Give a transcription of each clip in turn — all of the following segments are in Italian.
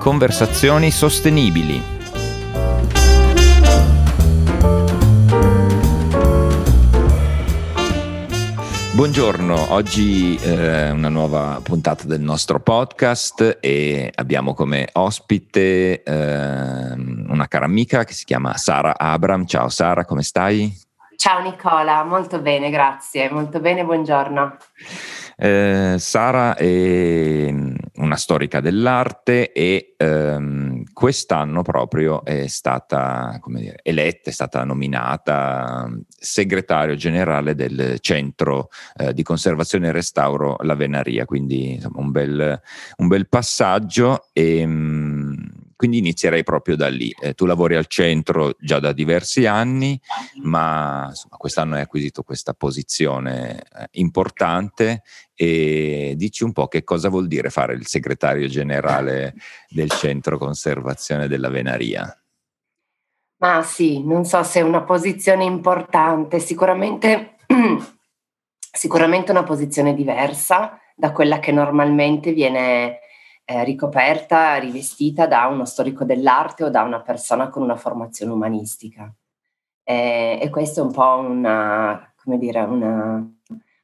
Conversazioni sostenibili. Buongiorno, oggi eh, una nuova puntata del nostro podcast e abbiamo come ospite eh, una cara amica che si chiama Sara Abram. Ciao Sara, come stai? Ciao Nicola, molto bene, grazie, molto bene, buongiorno. Eh, Sara è mm, una storica dell'arte e ehm, quest'anno proprio è stata dire, eletta, è stata nominata mm, segretario generale del Centro eh, di Conservazione e Restauro La Venaria, quindi insomma, un, bel, un bel passaggio e mh, mm, quindi inizierei proprio da lì. Eh, tu lavori al centro già da diversi anni, ma insomma, quest'anno hai acquisito questa posizione eh, importante e dici un po' che cosa vuol dire fare il segretario generale del centro conservazione della Venaria. Ma sì, non so se è una posizione importante, sicuramente, sicuramente una posizione diversa da quella che normalmente viene eh, ricoperta, rivestita da uno storico dell'arte o da una persona con una formazione umanistica. Eh, e questo è un po' una, dire, una,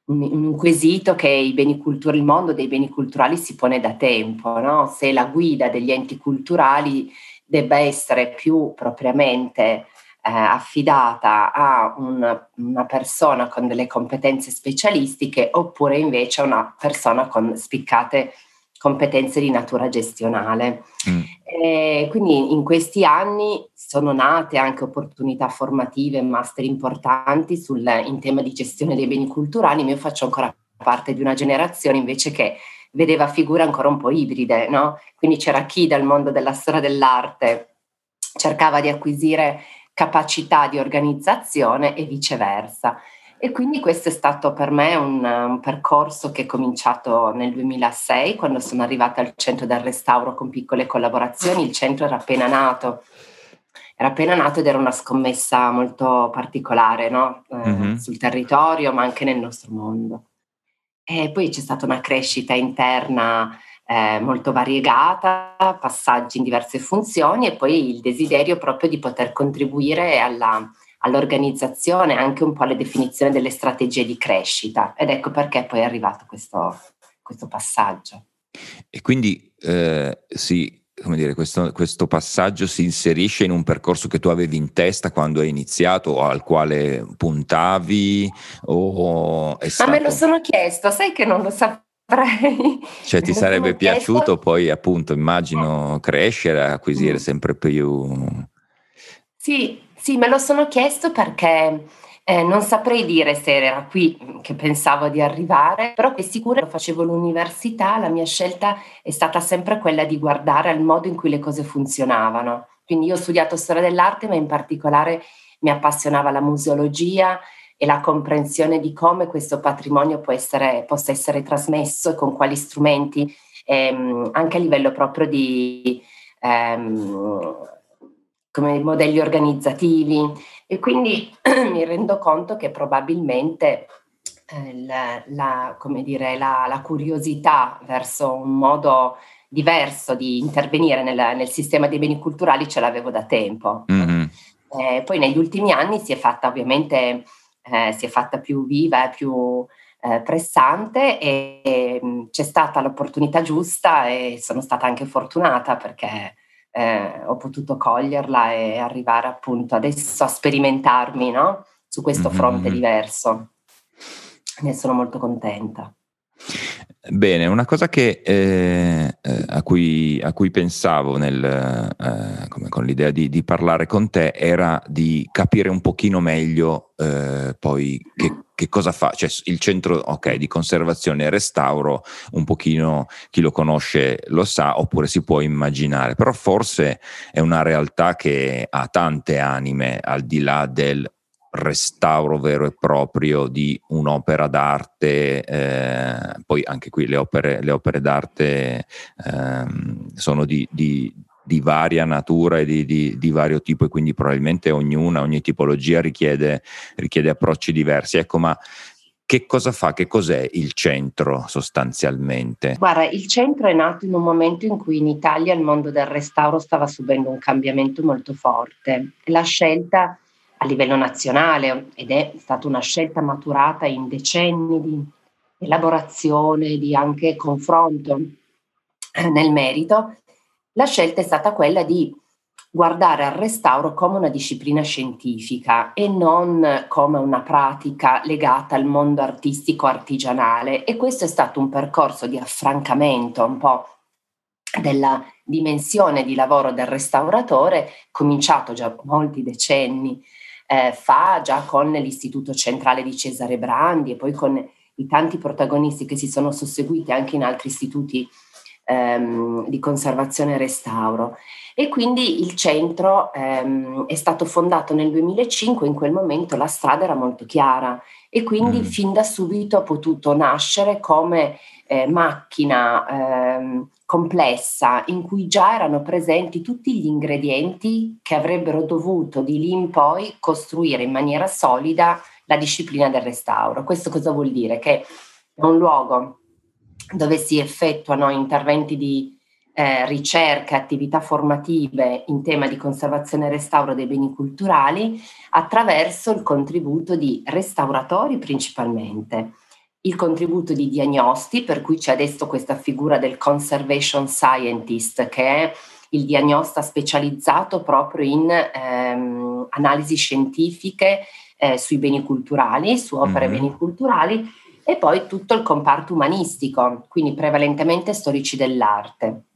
un, un, quesito che il mondo dei beni culturali si pone da tempo, no? se la guida degli enti culturali debba essere più propriamente eh, affidata a una, una, persona con delle competenze specialistiche oppure invece a una persona con spiccate competenze di natura gestionale. Mm. Eh, quindi in questi anni sono nate anche opportunità formative, master importanti sul, in tema di gestione dei beni culturali, ma io faccio ancora parte di una generazione invece che vedeva figure ancora un po' ibride, no? Quindi c'era chi dal mondo della storia dell'arte cercava di acquisire capacità di organizzazione e viceversa. E quindi questo è stato per me un, un, percorso che è cominciato nel 2006, quando sono arrivata al centro del restauro con piccole collaborazioni. Il centro era appena nato, era appena nato ed era una scommessa molto particolare no? eh, mm-hmm. sul territorio, ma anche nel nostro mondo. E poi c'è stata una crescita interna eh, molto variegata, passaggi in diverse funzioni e poi il desiderio proprio di poter contribuire alla all'organizzazione, anche un po' alle definizioni delle strategie di crescita. Ed ecco perché poi è arrivato questo, questo passaggio. E quindi eh, sì, come dire, questo, questo, passaggio si inserisce in un percorso che tu avevi in testa quando hai iniziato o al quale puntavi? O stato... Ma me lo sono chiesto, sai che non lo sapevo. Cioè ti sarebbe piaciuto chiesto... poi appunto immagino crescere, acquisire mm. sempre più... Sì, sì, me lo sono chiesto perché eh, non saprei dire se era qui che pensavo di arrivare, però è sicuro che facevo l'università, la mia scelta è stata sempre quella di guardare al modo in cui le cose funzionavano. Quindi io ho studiato storia dell'arte, ma in particolare mi appassionava la museologia e la comprensione di come questo patrimonio essere, possa essere trasmesso e con quali strumenti, ehm, anche a livello proprio di... Ehm, come modelli organizzativi e quindi mi rendo conto che probabilmente eh, la, la, dire, la, la, curiosità verso un modo diverso di intervenire nel, nel, sistema dei beni culturali ce l'avevo da tempo. Mm-hmm. Eh, poi negli ultimi anni si è fatta ovviamente eh, si è fatta più viva e più eh, pressante e, e mm, c'è stata l'opportunità giusta e sono stata anche fortunata perché eh, ho potuto coglierla e arrivare appunto adesso a sperimentarmi no? su questo mm-hmm. fronte diverso. Ne sono molto contenta. Bene, una cosa che, eh, eh, a, cui, a, cui, pensavo nel, eh, come con l'idea di, di, parlare con te era di capire un pochino meglio eh, poi che, che, cosa fa, cioè il centro okay, di conservazione e restauro, un pochino chi lo conosce lo sa oppure si può immaginare, però forse è una realtà che ha tante anime al di là del restauro vero e proprio di un'opera d'arte, eh, poi anche qui le opere, le opere d'arte eh, sono di, di, di, varia natura e di, di, vario tipo e quindi probabilmente ognuna, ogni tipologia richiede, richiede approcci diversi. Ecco, ma che cosa fa? Che cos'è il centro sostanzialmente? Guarda, il centro è nato in un momento in cui in Italia il mondo del restauro stava subendo un cambiamento molto forte. La scelta a livello nazionale ed è stata una scelta maturata in decenni di elaborazione, di anche confronto eh, nel merito, la scelta è stata quella di guardare al restauro come una disciplina scientifica e non come una pratica legata al mondo artistico artigianale. E questo è stato un percorso di affrancamento un po' della dimensione di lavoro del restauratore cominciato già molti decenni eh, fa già con l'Istituto Centrale di Cesare Brandi e poi con i tanti protagonisti che si sono susseguiti anche in altri istituti ehm, di conservazione e restauro. E quindi il centro ehm, è stato fondato nel 2005, in quel momento la strada era molto chiara e quindi mm. fin da subito ha potuto nascere come eh, macchina ehm, complessa in cui già erano presenti tutti gli ingredienti che avrebbero dovuto di lì in poi costruire in maniera solida la disciplina del restauro. Questo cosa vuol dire? Che è un luogo dove si effettuano interventi di eh, ricerca, attività formative in tema di conservazione e restauro dei beni culturali attraverso il contributo di restauratori principalmente, il contributo di diagnosti, per cui c'è adesso questa figura del conservation scientist, che è il diagnosta specializzato proprio in ehm, analisi scientifiche eh, sui beni culturali, su opere mm-hmm. beni culturali, e poi tutto il comparto umanistico, quindi prevalentemente storici dell'arte.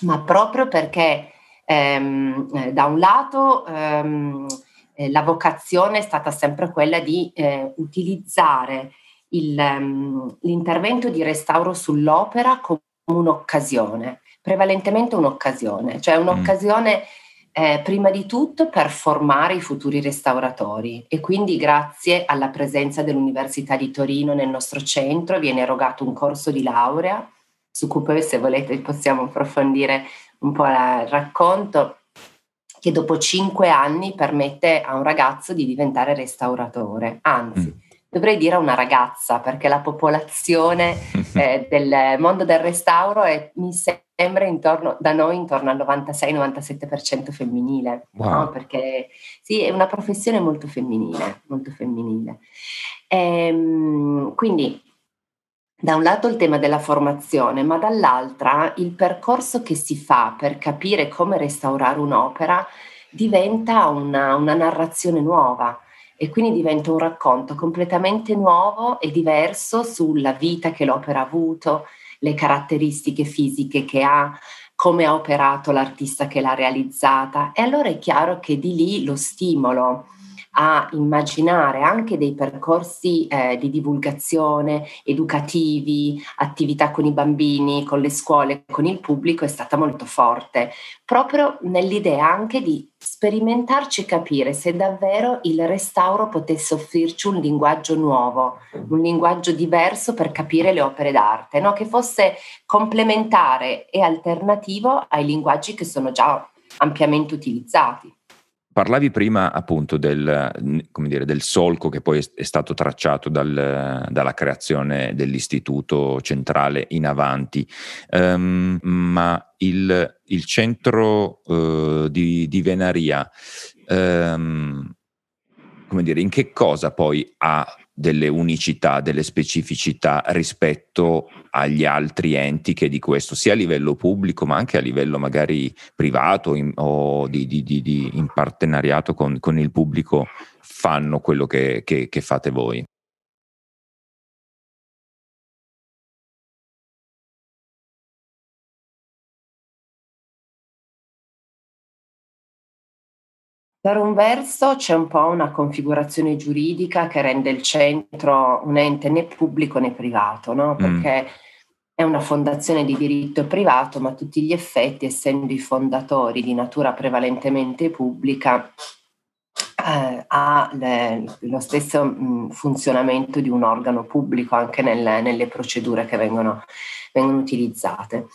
Ma proprio perché ehm, eh, da un lato ehm, eh, la vocazione è stata sempre quella di eh, utilizzare il, um, l'intervento di restauro sull'opera come un'occasione, prevalentemente un'occasione, cioè un'occasione eh, prima di tutto per formare i futuri restauratori. E quindi grazie alla presenza dell'Università di Torino nel nostro centro viene erogato un corso di laurea. Su cui poi se volete possiamo approfondire un po' il racconto, che dopo cinque anni permette a un ragazzo di diventare restauratore, anzi mm. dovrei dire a una ragazza perché la popolazione eh, del mondo del restauro è, mi sembra intorno, da noi intorno al 96-97% femminile, wow. no? perché sì, è una professione molto femminile, molto femminile. Ehm, quindi da un lato il tema della formazione, ma dall'altra il percorso che si fa per capire come restaurare un'opera diventa una, una narrazione nuova e quindi diventa un racconto completamente nuovo e diverso sulla vita che l'opera ha avuto, le caratteristiche fisiche che ha, come ha operato l'artista che l'ha realizzata. E allora è chiaro che di lì lo stimolo a immaginare anche dei percorsi eh, di divulgazione educativi, attività con i bambini, con le scuole, con il pubblico è stata molto forte, proprio nell'idea anche di sperimentarci e capire se davvero il restauro potesse offrirci un linguaggio nuovo, un linguaggio diverso per capire le opere d'arte, no? che fosse complementare e alternativo ai linguaggi che sono già ampiamente utilizzati. Parlavi prima appunto del, dire, del, solco che poi è stato tracciato dal, dalla creazione dell'istituto centrale in avanti, um, ma il, il centro uh, di, di, Venaria, um, come dire, in che cosa poi ha delle unicità, delle specificità rispetto agli altri enti che di questo, sia a livello pubblico ma anche a livello magari privato in, o di, di, di, in partenariato con, con, il pubblico, fanno quello che, che, che fate voi. Per un verso c'è un po' una configurazione giuridica che rende il centro un ente né pubblico né privato, no? Mm. perché mm. è una fondazione di diritto privato, ma a tutti gli effetti, essendo i fondatori di natura prevalentemente pubblica, eh, ha le, lo stesso mh, mm, funzionamento di un organo pubblico anche nel, nelle procedure che vengono, vengono utilizzate.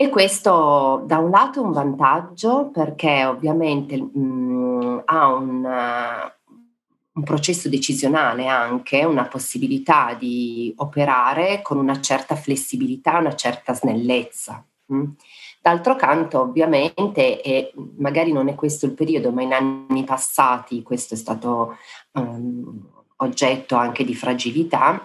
E questo da un lato è un vantaggio perché ovviamente mh, ha un, un processo decisionale anche, una possibilità di operare con una certa flessibilità, una certa snellezza. Mm. D'altro canto, ovviamente, e magari non è questo il periodo, ma in anni passati questo è stato um, oggetto anche di fragilità,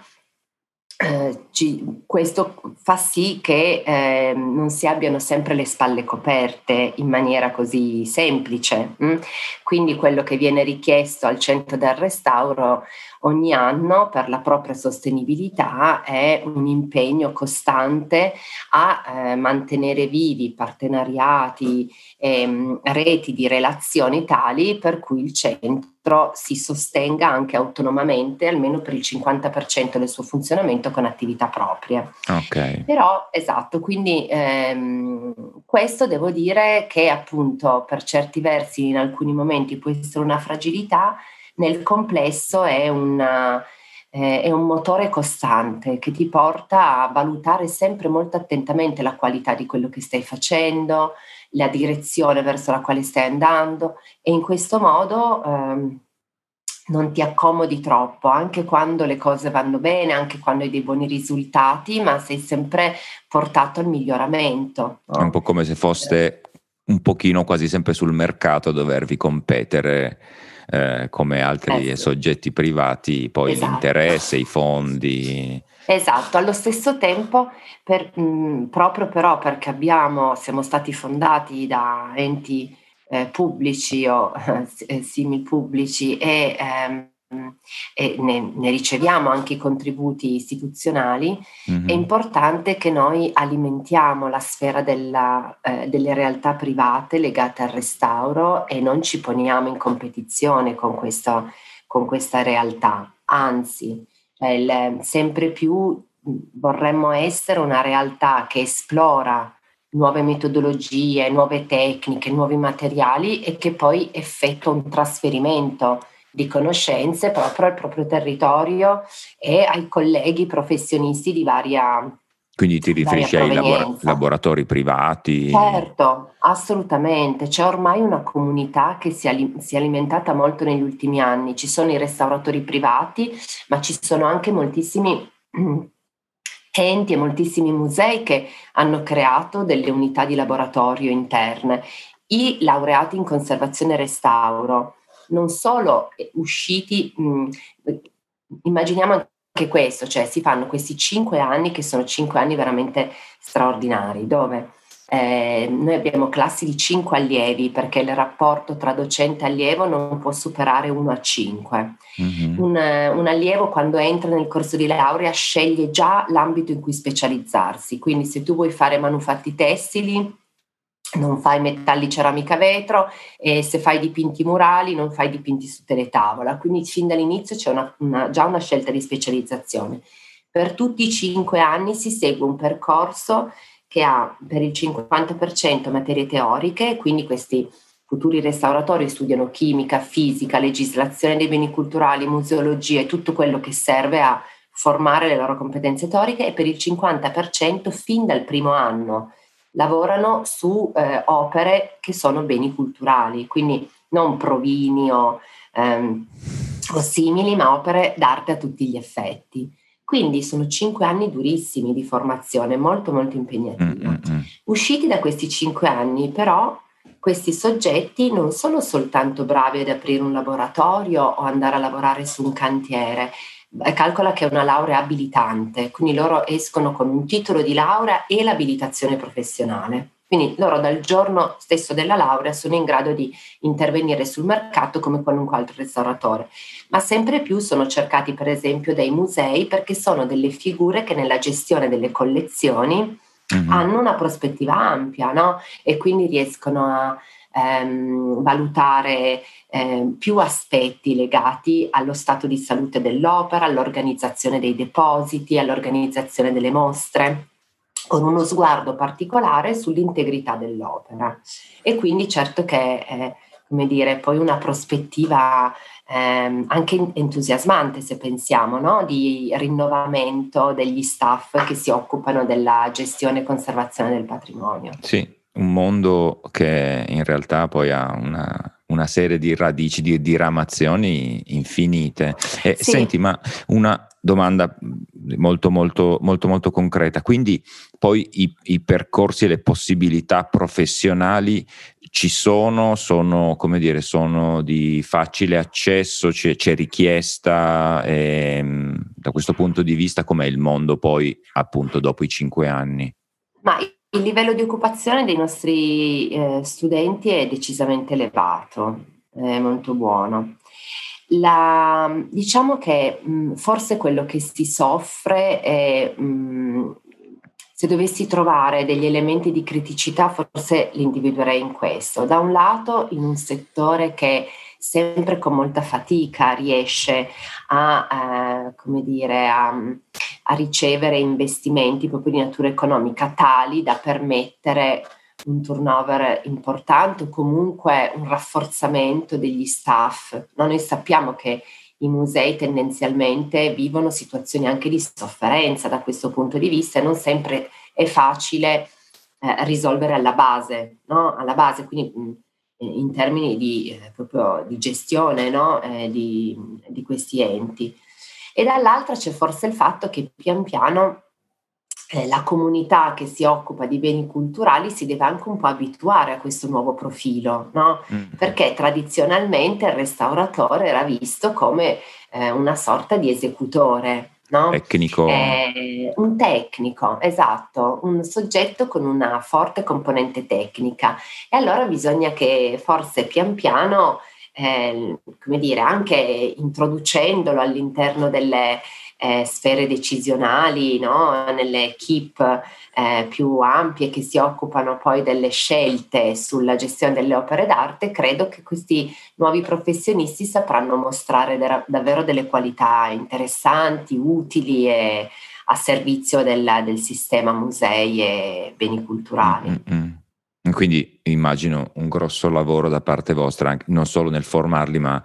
eh, ci, questo fa sì che eh, non si abbiano sempre le spalle coperte in maniera così semplice. Hm? Quindi quello che viene richiesto al centro del restauro ogni anno per la propria sostenibilità è un impegno costante a eh, mantenere vivi partenariati, e reti di relazioni tali per cui il centro si sostenga anche autonomamente almeno per il 50% del suo funzionamento con attività proprie. Okay. Però esatto, quindi ehm, questo devo dire che appunto per certi versi in alcuni momenti può essere una fragilità, nel complesso è, una, eh, è un motore costante che ti porta a valutare sempre molto attentamente la qualità di quello che stai facendo, la direzione verso la quale stai andando e in questo modo ehm, non ti accomodi troppo, anche quando le cose vanno bene, anche quando hai dei buoni risultati, ma sei sempre portato al miglioramento. È un po' come se foste un pochino quasi sempre sul mercato a dovervi competere eh, come altri eh sì. soggetti privati, poi esatto. l'interesse, i fondi. Esatto, allo stesso tempo, per, mh, proprio però perché abbiamo, siamo stati fondati da enti eh, pubblici o eh, simili pubblici e ehm, e ne, ne, riceviamo anche i contributi istituzionali, mm-hmm. è importante che noi alimentiamo la sfera della, eh, delle realtà private legate al restauro e non ci poniamo in competizione con, questo, con questa realtà. Anzi, il, sempre più vorremmo essere una realtà che esplora nuove metodologie, nuove tecniche, nuovi materiali e che poi effettua un trasferimento di conoscenze proprio al proprio territorio e ai colleghi professionisti di varia quindi ti riferisci ai labor- laboratori privati? Certo, assolutamente. C'è ormai una comunità che si, è, si è alimentata molto negli ultimi anni. Ci sono i restauratori privati, ma ci sono anche moltissimi enti e moltissimi musei che hanno creato delle unità di laboratorio interne. I laureati in conservazione e restauro non solo usciti, mh, immaginiamo anche questo, cioè si fanno questi cinque anni che sono cinque anni veramente straordinari, dove eh, noi abbiamo classi di cinque allievi perché il rapporto tra docente e allievo non può superare 1 a 5. Mm-hmm. Un, un, allievo quando entra nel corso di laurea sceglie già l'ambito in cui specializzarsi, quindi se tu vuoi fare manufatti tessili non fai metalli, ceramica, vetro e se fai dipinti murali non fai dipinti su teletavola. Quindi fin dall'inizio c'è una, una, già una scelta di specializzazione. Per tutti i cinque anni si segue un percorso che ha per il 50% materie teoriche, quindi questi futuri restauratori studiano chimica, fisica, legislazione dei beni culturali, museologia e tutto quello che serve a formare le loro competenze teoriche e per il 50% fin dal primo anno lavorano su eh, opere che sono beni culturali, quindi non provini o, ehm, o simili, ma opere d'arte a tutti gli effetti. Quindi sono cinque anni durissimi di formazione, molto molto impegnativi. Mm-hmm. Usciti da questi cinque anni, però, questi soggetti non sono soltanto bravi ad aprire un laboratorio o andare a lavorare su un cantiere, calcola che è una laurea abilitante, quindi loro escono con un titolo di laurea e l'abilitazione professionale. Quindi loro dal giorno stesso della laurea sono in grado di intervenire sul mercato come qualunque altro restauratore, ma sempre più sono cercati per esempio dai musei perché sono delle figure che nella gestione delle collezioni mm-hmm. hanno una prospettiva ampia no? e quindi riescono a ehm, valutare eh, più aspetti legati allo stato di salute dell'opera, all'organizzazione dei depositi, all'organizzazione delle mostre con uno sguardo particolare sull'integrità dell'opera e quindi certo che è come dire poi una prospettiva ehm, anche entusiasmante se pensiamo no? di rinnovamento degli staff che si occupano della gestione e conservazione del patrimonio. Sì, un mondo che in realtà poi ha una una serie di radici, di diramazioni infinite. Eh, sì. Senti, ma una domanda molto, molto, molto, molto concreta. Quindi poi i, i percorsi e le possibilità professionali ci sono, sono, come dire, sono di facile accesso, c'è, c'è richiesta, ehm, da questo punto di vista com'è il mondo poi appunto dopo i cinque anni? Ma il livello di occupazione dei nostri eh, studenti è decisamente elevato, è molto buono. La, diciamo che mh, forse quello che si soffre è mh, se dovessi trovare degli elementi di criticità, forse li individuerei in questo. Da un lato, in un settore che sempre con molta fatica riesce a, eh, come dire, a, a ricevere investimenti proprio di natura economica tali da permettere un turnover importante o comunque un rafforzamento degli staff. No, noi sappiamo che i musei tendenzialmente vivono situazioni anche di sofferenza da questo punto di vista e non sempre è facile eh, risolvere alla base, no? alla base, quindi mh, in termini di, eh, di gestione no? eh, di, di questi enti. E dall'altra c'è forse il fatto che pian piano eh, la comunità che si occupa di beni culturali si deve anche un po' abituare a questo nuovo profilo, no? mm. perché tradizionalmente il restauratore era visto come eh, una sorta di esecutore. No? Tecnico. Eh, un tecnico, esatto, un soggetto con una forte componente tecnica. E allora bisogna che forse pian piano, eh, come dire, anche introducendolo all'interno delle eh, sfere decisionali, no? nelle equip eh, più ampie che si occupano poi delle scelte sulla gestione delle opere d'arte, credo che questi nuovi professionisti sapranno mostrare da- davvero delle qualità interessanti, utili e a servizio del, del sistema musei e beni culturali. Mm-hmm. Quindi immagino un grosso lavoro da parte vostra, anche, non solo nel formarli, ma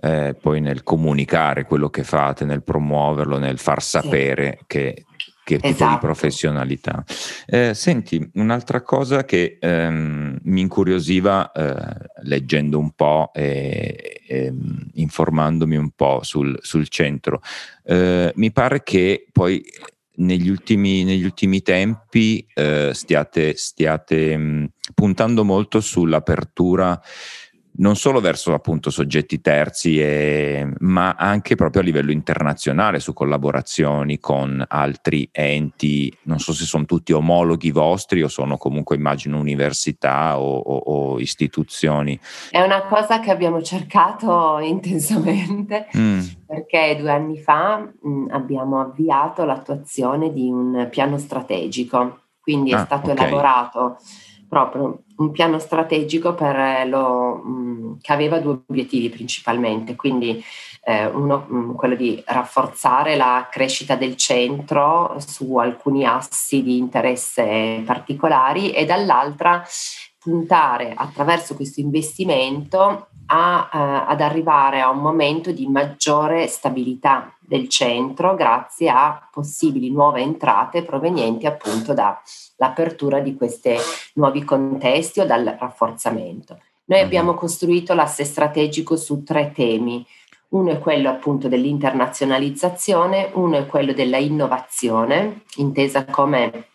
eh, poi nel comunicare quello che fate, nel promuoverlo, nel far sapere sì. che, che tipo esatto. di professionalità. Eh, senti, un'altra cosa che ehm, mi incuriosiva eh, leggendo un po' e, e informandomi un po' sul, sul centro, eh, mi pare che poi negli ultimi, negli ultimi tempi eh, stiate, stiate mh, puntando molto sull'apertura non solo verso appunto soggetti terzi, e, ma anche proprio a livello internazionale su collaborazioni con altri enti, non so se sono tutti omologhi vostri o sono comunque immagino università o, o, o istituzioni. È una cosa che abbiamo cercato intensamente mm. perché due anni fa mh, mm, abbiamo avviato l'attuazione di un piano strategico, quindi ah, è stato okay. elaborato proprio un piano strategico per lo, mh, mm, che aveva due obiettivi principalmente, quindi eh, uno mh, mm, quello di rafforzare la crescita del centro su alcuni assi di interesse particolari e dall'altra puntare attraverso questo investimento a, uh, ad arrivare a un momento di maggiore stabilità del centro grazie a possibili nuove entrate provenienti appunto dall'apertura di questi nuovi contesti o dal rafforzamento. Noi mhm. abbiamo costruito l'asse strategico su tre temi. Uno è quello appunto dell'internazionalizzazione, uno è quello della innovazione, intesa come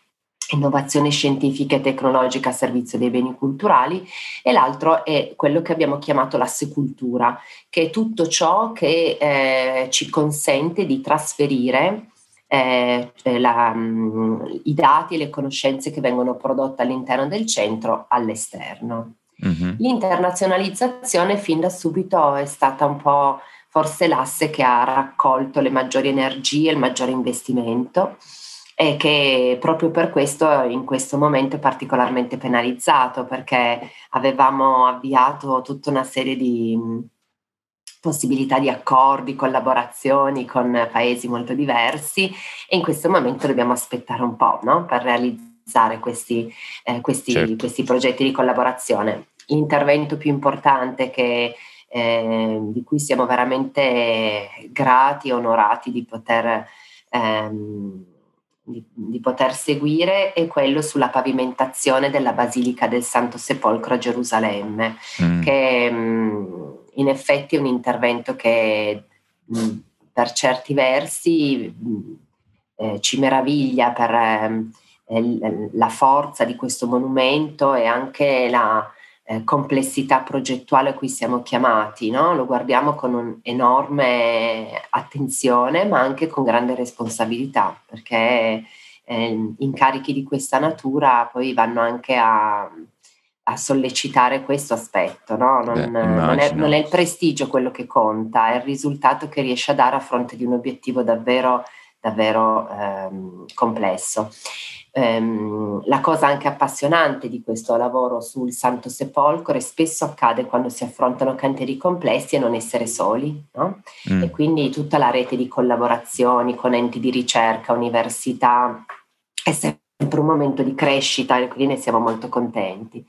innovazione scientifica e tecnologica a servizio dei beni culturali e l'altro è quello che abbiamo chiamato l'asse cultura, che è tutto ciò che eh, ci consente di trasferire eh, la, mh, i dati e le conoscenze che vengono prodotte all'interno del centro all'esterno. Mm-hmm. L'internazionalizzazione fin da subito è stata un po' forse l'asse che ha raccolto le maggiori energie, il maggiore investimento e che proprio per questo in questo momento è particolarmente penalizzato perché avevamo avviato tutta una serie di possibilità di accordi, collaborazioni con paesi molto diversi e in questo momento dobbiamo aspettare un po' no? per realizzare questi, eh, questi, certo. questi, progetti di collaborazione. L'intervento più importante che, eh, di cui siamo veramente grati e onorati di poter ehm, di, di, poter seguire è quello sulla pavimentazione della Basilica del Santo Sepolcro a Gerusalemme, mm. che mh, mm, in effetti è un intervento che mh, mm, per certi versi mh, mm, eh, ci meraviglia per eh, la forza di questo monumento e anche la eh, complessità progettuale a cui siamo chiamati, no? lo guardiamo con un'enorme attenzione ma anche con grande responsabilità perché eh, incarichi di questa natura poi vanno anche a, a sollecitare questo aspetto, no? non, Beh, non, è, non, è, il prestigio quello che conta, è il risultato che riesce a dare a fronte di un obiettivo davvero, davvero ehm, complesso. Um, la cosa anche appassionante di questo lavoro sul Santo Sepolcro e spesso accade quando si affrontano cantieri complessi e non essere soli, no? mm. e quindi tutta la rete di collaborazioni con enti di ricerca, università, è sempre un momento di crescita e quindi ne siamo molto contenti.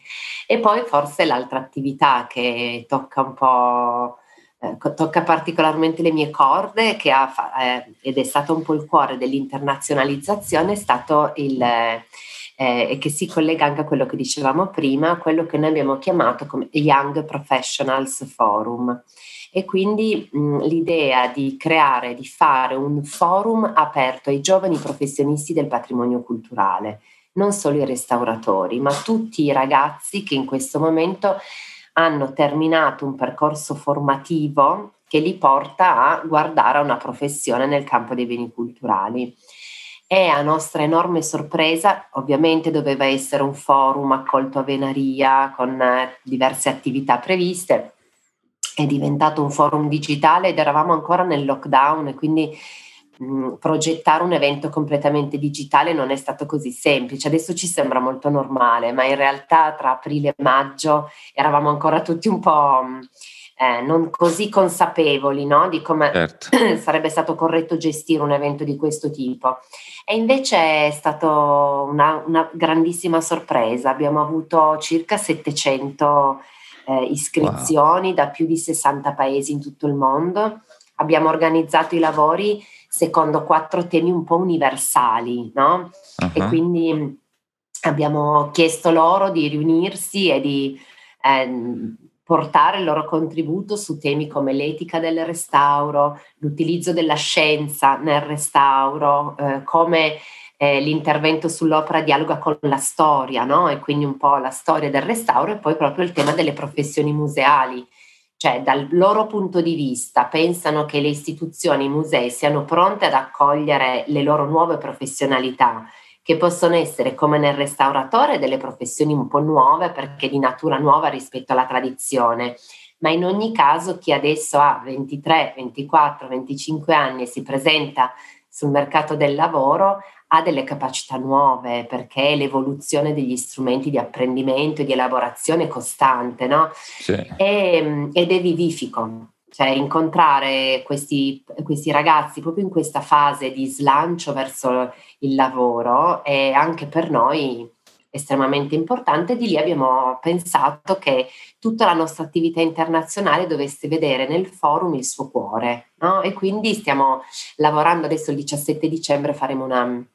E poi forse l'altra attività che tocca un po' eh, tocca particolarmente le mie corde ha, eh, ed è stato un po' il cuore dell'internazionalizzazione, è stato il, eh, che si collega anche a quello che dicevamo prima, quello che noi abbiamo chiamato come Young Professionals Forum. E quindi mh, l'idea di creare, di fare un forum aperto ai giovani professionisti del patrimonio culturale, non solo i restauratori, ma tutti i ragazzi che in questo momento hanno terminato un percorso formativo che li porta a guardare a una professione nel campo dei beni culturali. E a nostra enorme sorpresa, ovviamente doveva essere un forum accolto a Venaria con eh, diverse attività previste, è diventato un forum digitale ed eravamo ancora nel lockdown e quindi mh, progettare un evento completamente digitale non è stato così semplice. Adesso ci sembra molto normale, ma in realtà tra aprile e maggio eravamo ancora tutti un po' eh, non così consapevoli no? di come certo. sarebbe stato corretto gestire un evento di questo tipo. E invece è stata una, una, grandissima sorpresa. Abbiamo avuto circa 700 eh, iscrizioni wow. da più di 60 paesi in tutto il mondo. Abbiamo organizzato i lavori secondo quattro temi un po' universali, no? Uh-huh. E quindi abbiamo chiesto loro di riunirsi e di eh, portare il loro contributo su temi come l'etica del restauro, l'utilizzo della scienza nel restauro, eh, come eh, l'intervento sull'opera dialoga con la storia, no? E quindi un po' la storia del restauro e poi proprio il tema delle professioni museali cioè dal loro punto di vista pensano che le istituzioni, i musei siano pronte ad accogliere le loro nuove professionalità, che possono essere come nel restauratore delle professioni un po' nuove perché di natura nuova rispetto alla tradizione, ma in ogni caso chi adesso ha 23, 24, 25 anni e si presenta sul mercato del lavoro ha delle capacità nuove perché è l'evoluzione degli strumenti di apprendimento e di elaborazione costante, no? Sì. E, ed è vivifico, cioè incontrare questi, questi, ragazzi proprio in questa fase di slancio verso il lavoro è anche per noi estremamente importante. Di lì abbiamo pensato che tutta la nostra attività internazionale dovesse vedere nel forum il suo cuore, no? E quindi stiamo lavorando adesso il 17 dicembre faremo una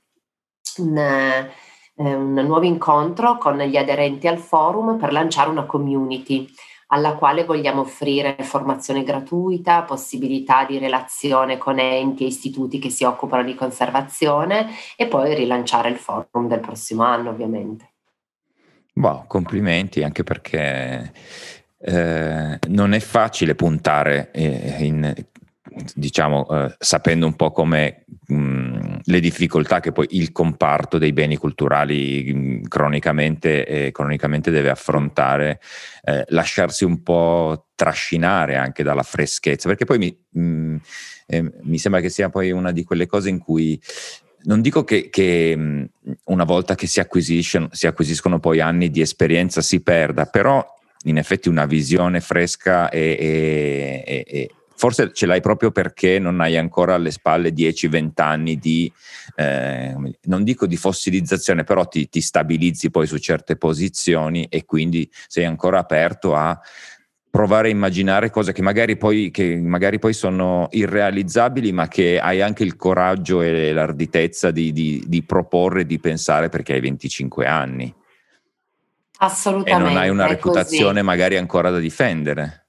un, eh, un nuovo incontro con gli aderenti al forum per lanciare una community alla quale vogliamo offrire formazione gratuita, possibilità di relazione con enti e istituti che si occupano di conservazione e poi rilanciare il forum del prossimo anno ovviamente. Wow, complimenti anche perché eh, non è facile puntare eh, in, diciamo, eh, sapendo un po' come mh, le difficoltà che poi il comparto dei beni culturali mh, cronicamente, eh, cronicamente, deve affrontare, eh, lasciarsi un po' trascinare anche dalla freschezza, perché poi mi, mh, eh, mi sembra che sia poi una di quelle cose in cui non dico che, che una volta che si si acquisiscono poi anni di esperienza si perda, però in effetti una visione fresca e, e, e, forse ce l'hai proprio perché non hai ancora alle spalle 10-20 anni di, eh, non dico di fossilizzazione, però ti, ti, stabilizzi poi su certe posizioni e quindi sei ancora aperto a provare a immaginare cose che magari, poi, che magari poi sono irrealizzabili, ma che hai anche il coraggio e l'arditezza di, di, di proporre, di pensare perché hai 25 anni. Assolutamente. E non hai una reputazione così. magari ancora da difendere.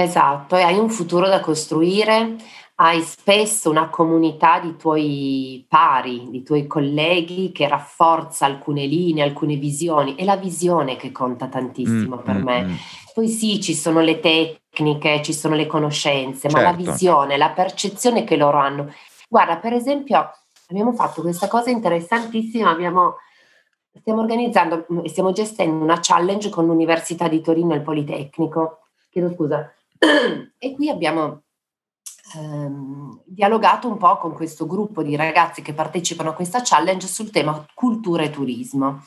Esatto, e hai un futuro da costruire, hai spesso una comunità di tuoi pari, di tuoi colleghi che rafforza alcune linee, alcune visioni. È la visione che conta tantissimo mm, per mm, me. Mm. Poi sì, ci sono le tecniche, ci sono le conoscenze, certo. ma la certo. visione, la percezione che loro hanno. Guarda, per esempio, abbiamo fatto questa cosa interessantissima, abbiamo, stiamo organizzando e stiamo gestendo una challenge con l'Università di Torino e il Politecnico. Chiedo scusa. E qui abbiamo ehm, dialogato un po' con questo gruppo di ragazzi che partecipano a questa challenge sul tema cultura e turismo.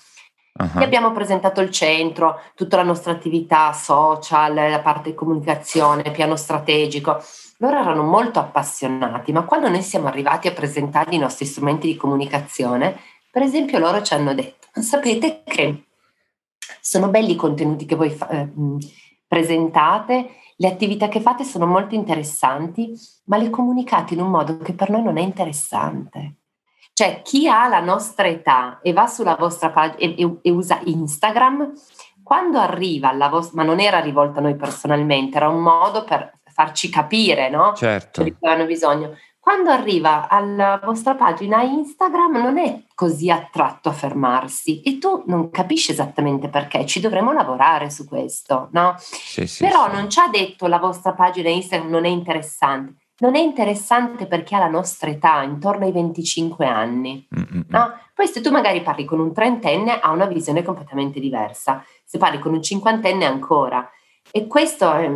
Uh-huh. Abbiamo presentato il centro, tutta la nostra attività social, la parte comunicazione, piano strategico. Loro erano molto appassionati, ma quando noi siamo arrivati a presentare i nostri strumenti di comunicazione, per esempio loro ci hanno detto, sapete che sono belli i contenuti che voi fa- eh, presentate, le attività che fate sono molto interessanti, ma le comunicate in un modo che per noi non è interessante. Cioè, chi ha la nostra età e va sulla vostra pagina e, e, usa Instagram, quando arriva alla vostra, ma non era rivolta a noi personalmente, era un modo per farci capire, no? Certo. Di cui hanno bisogno quando arriva alla vostra pagina Instagram non è così attratto a fermarsi e tu non capisci esattamente perché, ci dovremo lavorare su questo, no? Sì, sì, Però sì. non ci ha detto la vostra pagina Instagram non è interessante. Non è interessante perché ha la nostra età, intorno ai 25 anni. No? Poi se tu magari parli con un trentenne ha una visione completamente diversa, se parli con un cinquantenne ancora. E questo è,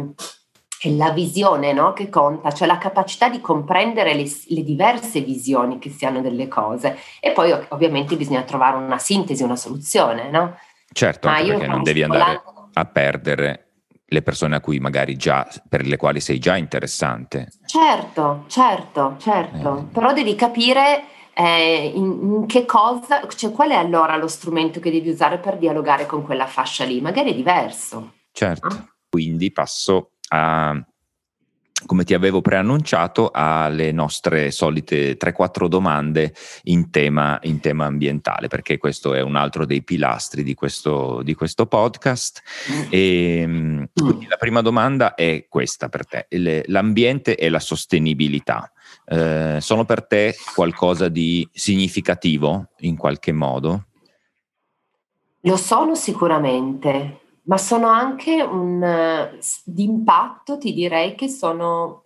è la visione no? che conta, cioè la capacità di comprendere le, le, diverse visioni che si hanno delle cose e poi ovviamente bisogna trovare una sintesi, una soluzione. No? Certo, perché non devi andare a perdere le persone a cui magari già, per le quali sei già interessante. Certo, certo, certo, eh. però devi capire eh, in, in, che cosa, cioè qual è allora lo strumento che devi usare per dialogare con quella fascia lì, magari è diverso. Certo, ah. quindi passo a, come ti avevo preannunciato, alle nostre solite 3-4 domande in tema, in tema, ambientale, perché questo è un altro dei pilastri di questo, di questo podcast. E, quindi la prima domanda è questa per te, l'ambiente e la sostenibilità. Eh, sono per te qualcosa di significativo in qualche modo? Lo sono sicuramente, ma sono anche un uh, d'impatto, ti direi che sono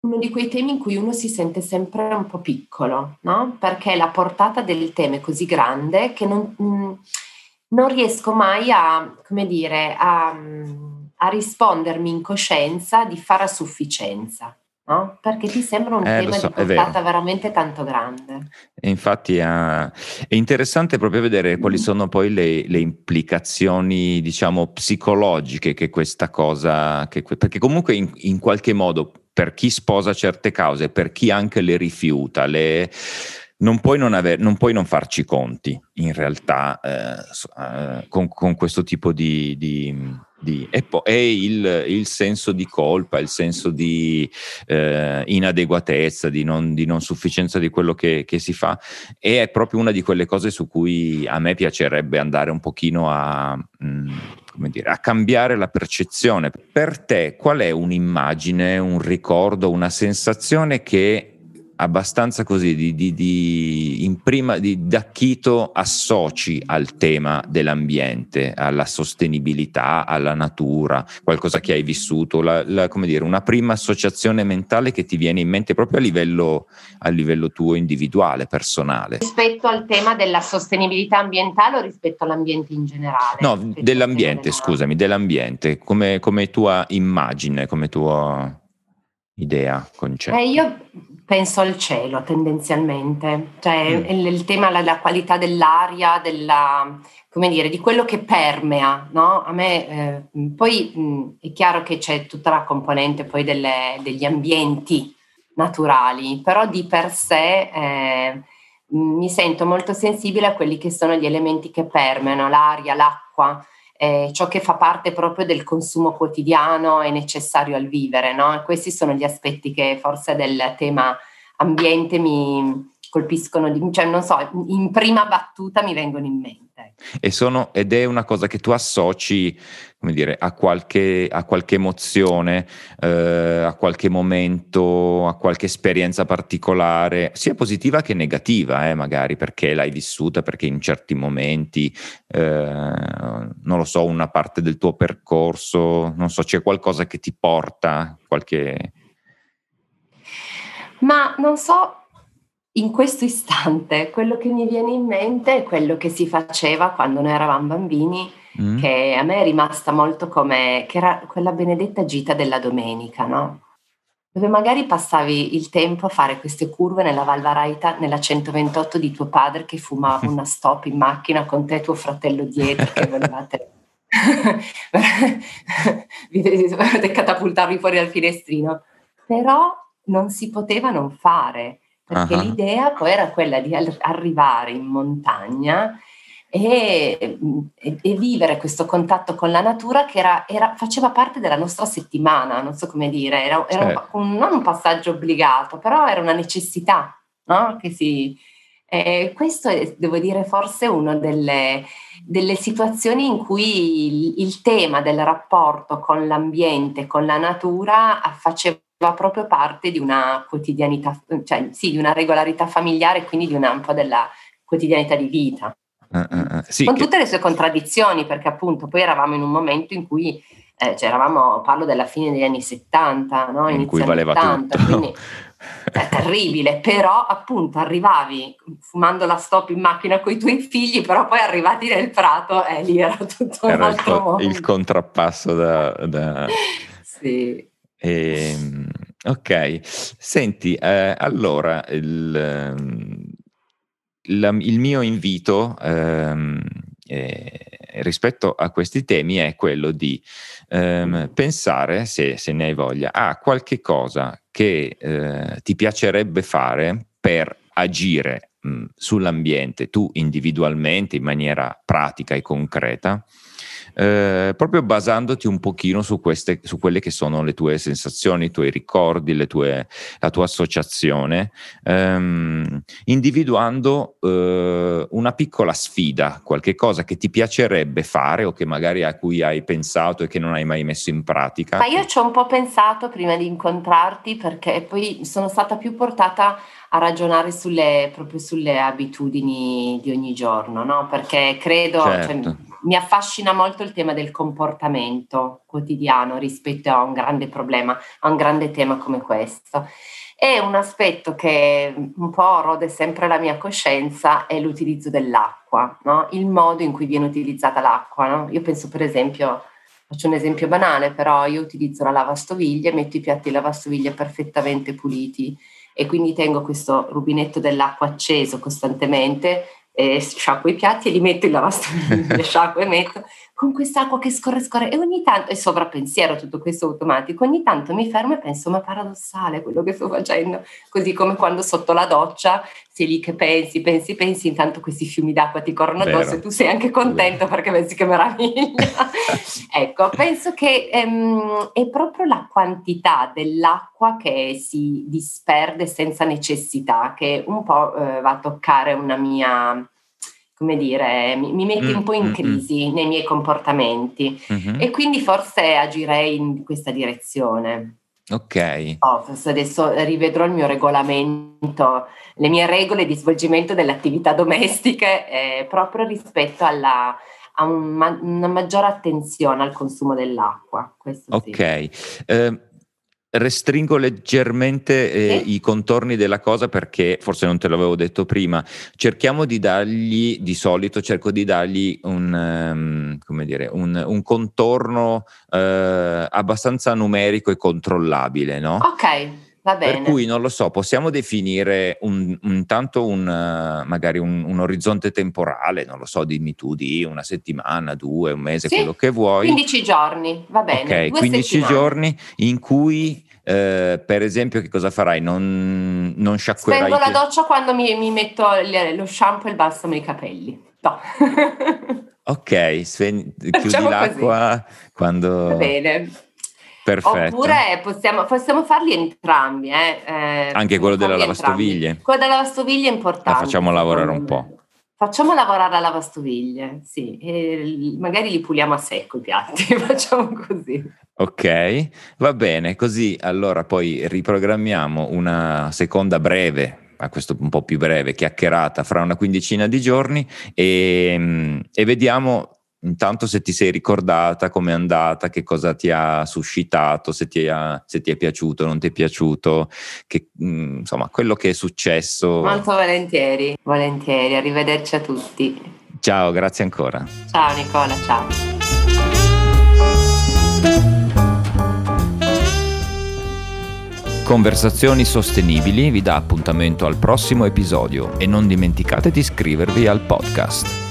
uno di quei temi in cui uno si sente sempre un po' piccolo, no? Perché la portata del tema è così grande che non, mm, non riesco mai a, come dire, a, a rispondermi in coscienza di fare a sufficienza no? Perché ti sembra un eh, tema so, di portata veramente tanto grande. E infatti è, è, interessante proprio vedere quali sono poi le, le, implicazioni, diciamo, psicologiche che questa cosa, che, perché comunque in, in qualche modo per chi sposa certe cause, per chi anche le rifiuta, le, non, puoi non, aver, non, puoi non farci conti in realtà eh, eh, con, con, questo tipo di, di, di, e poi il, il, senso di colpa, il senso di eh, inadeguatezza, di non, di non, sufficienza di quello che, che, si fa e è proprio una di quelle cose su cui a me piacerebbe andare un pochino a, mh, mm, dire, a cambiare la percezione. Per te qual è un'immagine, un ricordo, una sensazione che abbastanza così di, di, di, in prima, di d'acchito associ al tema dell'ambiente, alla sostenibilità, alla natura, qualcosa che hai vissuto, la, la, come dire, una prima associazione mentale che ti viene in mente proprio a livello, a livello tuo individuale, personale. Rispetto al tema della sostenibilità ambientale o rispetto all'ambiente in generale? No, dell'ambiente, scusami, dell'ambiente, come, come tua immagine, come tua idea, concetto? Eh, io penso al cielo tendenzialmente, cioè mm. il, il, tema della qualità dell'aria, della, come dire, di quello che permea, no? A me, eh, poi mh, è chiaro che c'è tutta la componente poi delle, degli ambienti naturali, però di per sé eh, mi sento molto sensibile a quelli che sono gli elementi che permeano, l'aria, l'acqua, eh, ciò che fa parte proprio del consumo quotidiano e necessario al vivere. No? questi sono gli aspetti che forse del tema ambiente mi colpiscono, cioè non so, in prima battuta mi vengono in mente. E sono, ed è una cosa che tu associ, come dire, a qualche, a qualche emozione, eh, a qualche momento, a qualche esperienza particolare, sia positiva che negativa, eh, magari perché l'hai vissuta, perché in certi momenti, eh, non lo so, una parte del tuo percorso, non so, c'è qualcosa che ti porta, qualche... Ma non so, in questo istante quello che mi viene in mente è quello che si faceva quando noi eravamo bambini, mm. che a me è rimasta molto come, che era quella benedetta gita della domenica, no? Dove magari passavi il tempo a fare queste curve nella Valvaraita, nella 128 di tuo padre che fumava una stop in macchina con te e tuo fratello dietro che volevate... volevate catapultarvi fuori dal finestrino. Però non si poteva non fare perché uh-huh. l'idea poi era quella di arrivare in montagna e, e, e, vivere questo contatto con la natura che era, era, faceva parte della nostra settimana, non so come dire, era, era certo. un, non un passaggio obbligato, però era una necessità, no? Che si, eh, questo è, devo dire, forse una delle, delle situazioni in cui il, il, tema del rapporto con l'ambiente, con la natura, faceva proprio parte di una quotidianità, cioè sì, di una regolarità familiare, quindi di una, un po' della quotidianità di vita. Uh, uh, uh, sì, con che... tutte le sue contraddizioni, perché appunto poi eravamo in un momento in cui eh, cioè eravamo, parlo della fine degli anni 70, no? in cui valeva 80, tutto. Quindi, è terribile, però appunto arrivavi fumando la stop in macchina con i tuoi figli, però poi arrivati nel prato e eh, lì era tutto era un altro il, mondo. Il contrappasso da... da... sì. E, ehm, ok, senti, eh, allora il, ehm, la, il, mio invito ehm, eh, rispetto a questi temi è quello di ehm, pensare, se, se, ne hai voglia, a qualche cosa che eh, ti piacerebbe fare per agire mh, sull'ambiente tu individualmente in maniera pratica e concreta eh, proprio basandoti un pochino su, queste, su quelle che sono le tue sensazioni, i tuoi ricordi, tue, la tua associazione, ehm, individuando eh, una piccola sfida, qualche cosa che ti piacerebbe fare o che magari a cui hai pensato e che non hai mai messo in pratica. Ma io ci ho un po' pensato prima di incontrarti perché poi sono stata più portata a ragionare sulle, proprio sulle abitudini di ogni giorno, no? Perché credo, cioè, certo. cioè, mi affascina molto il tema del comportamento quotidiano rispetto a un grande problema, a un grande tema come questo. E un aspetto che un po' rode sempre la mia coscienza è l'utilizzo dell'acqua, no? il modo in cui viene utilizzata l'acqua. No? Io penso per esempio, faccio un esempio banale, però io utilizzo la lavastoviglie, metto i piatti in lavastoviglie perfettamente puliti e quindi tengo questo rubinetto dell'acqua acceso costantemente eh, sciacquo i piatti e li metto in lavastoviglie, sciacquo e metto con quest'acqua che scorre, scorre e ogni tanto, è sovrappensiero tutto questo automatico, ogni tanto mi fermo e penso ma paradossale quello che sto facendo, così come quando sotto la doccia sei lì che pensi, pensi, pensi, intanto questi fiumi d'acqua ti corrono addosso e tu sei anche contento Vero. perché pensi che meraviglia. ecco, penso che ehm, è proprio la quantità dell'acqua che si disperde senza necessità che un po' eh, va a toccare una mia come dire, mi, mi metti mm, un po' in mm, mm. crisi mm, nei miei comportamenti mm-hmm. e quindi forse agirei in questa direzione. Ok. Oh, adesso rivedrò il mio regolamento, le mie regole di svolgimento delle attività domestiche eh, proprio rispetto alla, a un, una maggiore attenzione al consumo dell'acqua. ok. Sì. Uh, restringo leggermente eh, sì. i contorni della cosa perché forse non te l'avevo detto prima. Cerchiamo di dargli, di solito cerco di dargli un, um, come dire, un, un contorno uh, abbastanza numerico e controllabile, no? Ok. Per cui non lo so, possiamo definire un, intanto un, magari un, un, orizzonte temporale, non lo so, dimmi tu di una settimana, due, un mese, sì, quello che vuoi. 15 giorni, va bene. Ok, 15 settimane. giorni in cui eh, per esempio, che cosa farai? Non, non sciacquerai? Spengo la doccia quando mi, mi metto lo shampoo e il balsamo ai capelli. No. Ok, sven- chiudi l'acqua così. quando... Va bene. Perfetto. Oppure possiamo, possiamo farli entrambi. Eh. Eh, Anche quello della lavastoviglie. Entrambi. Quello della lavastoviglie è importante. La facciamo lavorare un po'. Facciamo lavorare la lavastoviglie, sì, e magari li puliamo a secco i piatti, facciamo così. Ok, va bene, così allora poi riprogrammiamo una seconda breve, a questo un po' più breve, chiacchierata fra una quindicina di giorni e, e vediamo intanto se ti sei ricordata com'è andata, che cosa ti ha suscitato, se ti, ha, se ti è piaciuto, non ti è piaciuto, che, mm, insomma, quello che è successo. Molto volentieri, volentieri, arrivederci a tutti. Ciao, grazie ancora. Ciao Nicola, ciao. Conversazioni Sostenibili vi dà appuntamento al prossimo episodio e non dimenticate di iscrivervi al podcast.